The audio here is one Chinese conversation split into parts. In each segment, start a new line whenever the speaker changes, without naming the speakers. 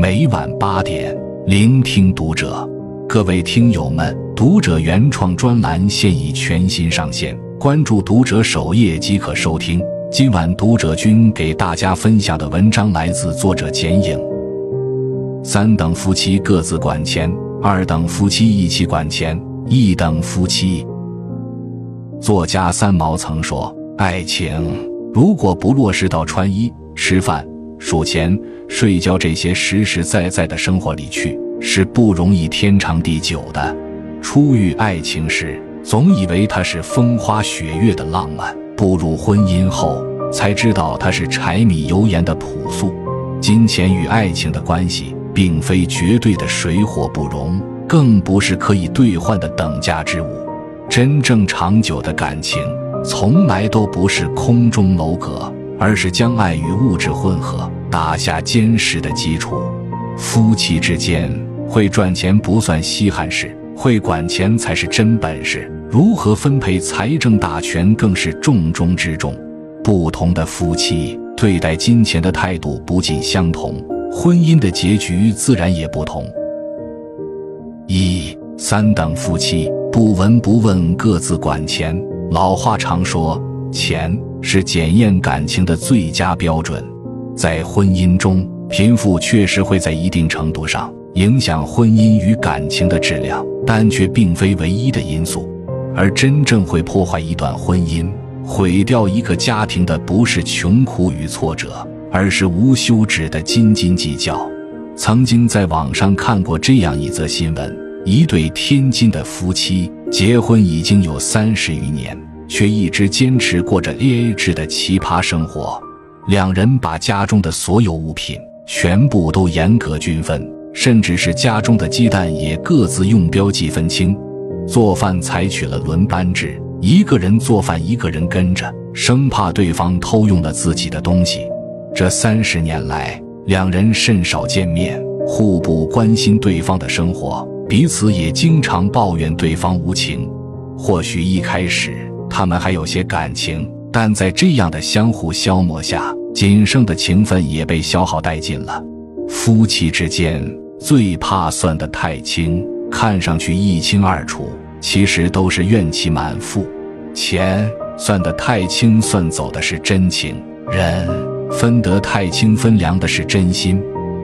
每晚八点，聆听读者。各位听友们，读者原创专栏现已全新上线，关注读者首页即可收听。今晚读者君给大家分享的文章来自作者剪影。三等夫妻各自管钱，二等夫妻一起管钱，一等夫妻。作家三毛曾说：“爱情如果不落实到穿衣、吃饭、数钱、睡觉这些实实在在的生活里去，是不容易天长地久的。初遇爱情时，总以为它是风花雪月的浪漫；步入婚姻后，才知道它是柴米油盐的朴素。金钱与爱情的关系，并非绝对的水火不容，更不是可以兑换的等价之物。真正长久的感情，从来都不是空中楼阁。”而是将爱与物质混合，打下坚实的基础。夫妻之间会赚钱不算稀罕事，会管钱才是真本事。如何分配财政大权更是重中之重。不同的夫妻对待金钱的态度不尽相同，婚姻的结局自然也不同。一三等夫妻不闻不问，各自管钱。老话常说，钱。是检验感情的最佳标准，在婚姻中，贫富确实会在一定程度上影响婚姻与感情的质量，但却并非唯一的因素。而真正会破坏一段婚姻、毁掉一个家庭的，不是穷苦与挫折，而是无休止的斤斤计较。曾经在网上看过这样一则新闻：一对天津的夫妻结婚已经有三十余年。却一直坚持过着 A A 制的奇葩生活，两人把家中的所有物品全部都严格均分，甚至是家中的鸡蛋也各自用标记分清。做饭采取了轮班制，一个人做饭，一个人跟着，生怕对方偷用了自己的东西。这三十年来，两人甚少见面，互不关心对方的生活，彼此也经常抱怨对方无情。或许一开始。他们还有些感情，但在这样的相互消磨下，仅剩的情分也被消耗殆尽了。夫妻之间最怕算得太清，看上去一清二楚，其实都是怨气满腹。钱算得太清，算走的是真情；人分得太清，分凉的是真心。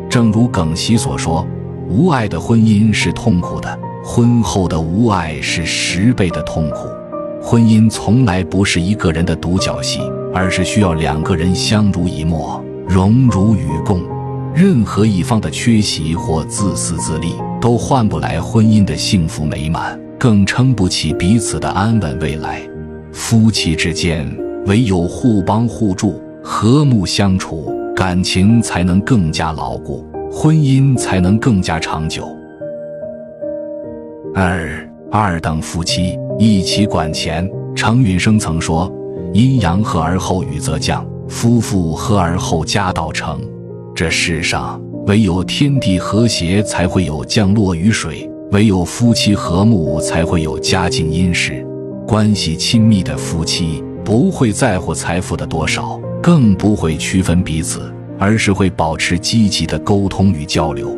正如耿熙所说：“无爱的婚姻是痛苦的，婚后的无爱是十倍的痛苦。”婚姻从来不是一个人的独角戏，而是需要两个人相濡以沫、荣辱与共。任何一方的缺席或自私自利，都换不来婚姻的幸福美满，更撑不起彼此的安稳未来。夫妻之间唯有互帮互助、和睦相处，感情才能更加牢固，婚姻才能更加长久。二。二等夫妻一起管钱。程允生曾说：“阴阳和而后雨则降，夫妇和而后家道成。”这世上唯有天地和谐，才会有降落雨水；唯有夫妻和睦，才会有家境殷实。关系亲密的夫妻不会在乎财富的多少，更不会区分彼此，而是会保持积极的沟通与交流。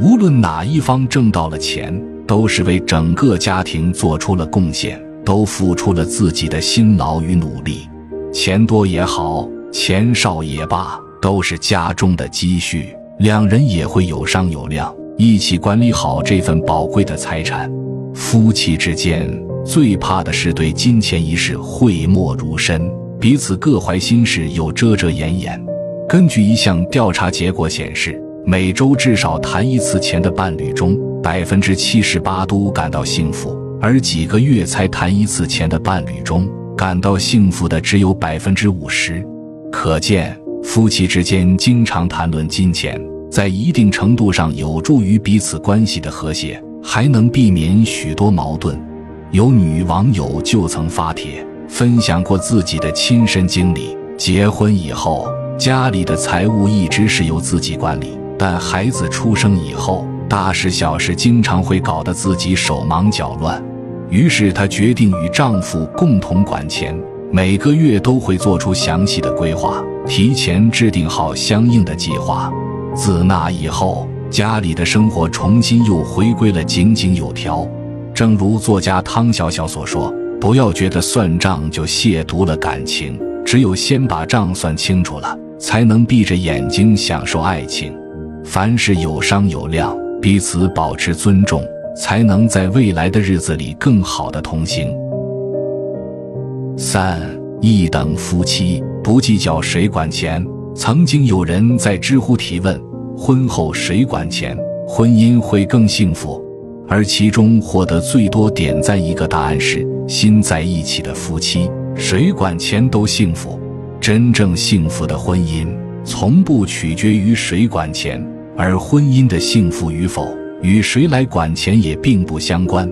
无论哪一方挣到了钱。都是为整个家庭做出了贡献，都付出了自己的辛劳与努力。钱多也好，钱少也罢，都是家中的积蓄。两人也会有商有量，一起管理好这份宝贵的财产。夫妻之间最怕的是对金钱一事讳莫如深，彼此各怀心事又遮遮掩掩。根据一项调查结果显示，每周至少谈一次钱的伴侣中，百分之七十八都感到幸福，而几个月才谈一次钱的伴侣中，感到幸福的只有百分之五十。可见，夫妻之间经常谈论金钱，在一定程度上有助于彼此关系的和谐，还能避免许多矛盾。有女网友就曾发帖分享过自己的亲身经历：结婚以后，家里的财务一直是由自己管理，但孩子出生以后。大事小事经常会搞得自己手忙脚乱，于是她决定与丈夫共同管钱，每个月都会做出详细的规划，提前制定好相应的计划。自那以后，家里的生活重新又回归了井井有条。正如作家汤小小所说：“不要觉得算账就亵渎了感情，只有先把账算清楚了，才能闭着眼睛享受爱情。凡事有商有量，彼此保持尊重，才能在未来的日子里更好的同行。”三一等夫妻不计较谁管钱。曾经有人在知乎提问：“婚后谁管钱，婚姻会更幸福？”而其中获得最多点赞一个答案是：心在一起的夫妻，谁管钱都幸福。真正幸福的婚姻，从不取决于谁管钱，而婚姻的幸福与否，与谁来管钱也并不相关。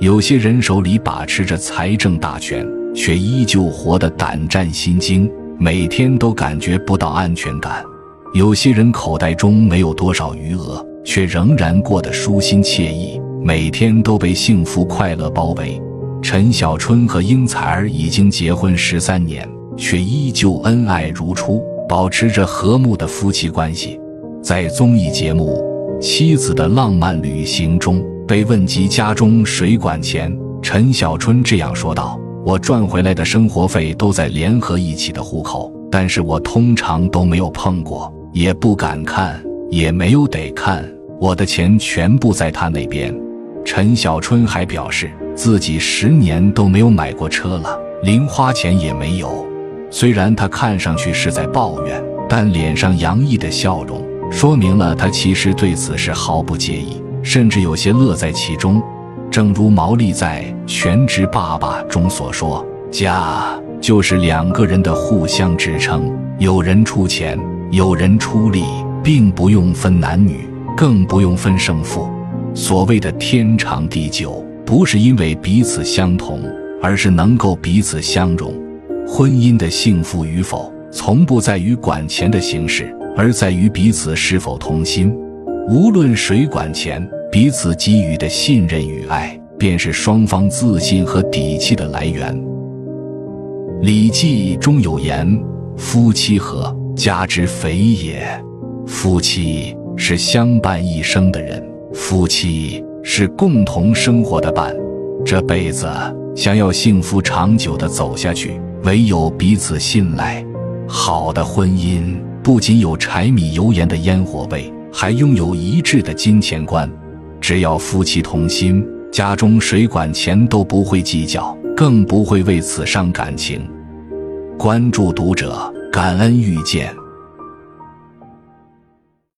有些人手里把持着财政大权，却依旧活得胆战心惊，每天都感觉不到安全感；有些人口袋中没有多少余额，却仍然过得舒心惬意。每天都被幸福快乐包围。陈小春和英采儿已经结婚十三年，却依旧恩爱如初，保持着和睦的夫妻关系。在综艺节目《妻子的浪漫旅行》中，被问及家中谁管钱，陈小春这样说道：“我赚回来的生活费都在联合一起的户口，但是我通常都没有碰过，也不敢看，也没有得看，我的钱全部在他那边。”陈小春还表示，自己十年都没有买过车了，零花钱也没有。虽然他看上去是在抱怨，但脸上洋溢的笑容，说明了他其实对此事毫不介意，甚至有些乐在其中。正如毛利在《全职爸爸》中所说：“家就是两个人的互相支撑，有人出钱，有人出力，并不用分男女，更不用分胜负。”所谓的天长地久，不是因为彼此相同，而是能够彼此相容。婚姻的幸福与否，从不在于管钱的形式，而在于彼此是否同心。无论谁管钱，彼此给予的信任与爱，便是双方自信和底气的来源。《礼记》中有言：“夫妻和，家之肥也。”夫妻是相伴一生的人。夫妻是共同生活的伴，这辈子想要幸福长久的走下去，唯有彼此信赖。好的婚姻不仅有柴米油盐的烟火味，还拥有一致的金钱观。只要夫妻同心，家中谁管钱都不会计较，更不会为此伤感情。关注读者，感恩遇见。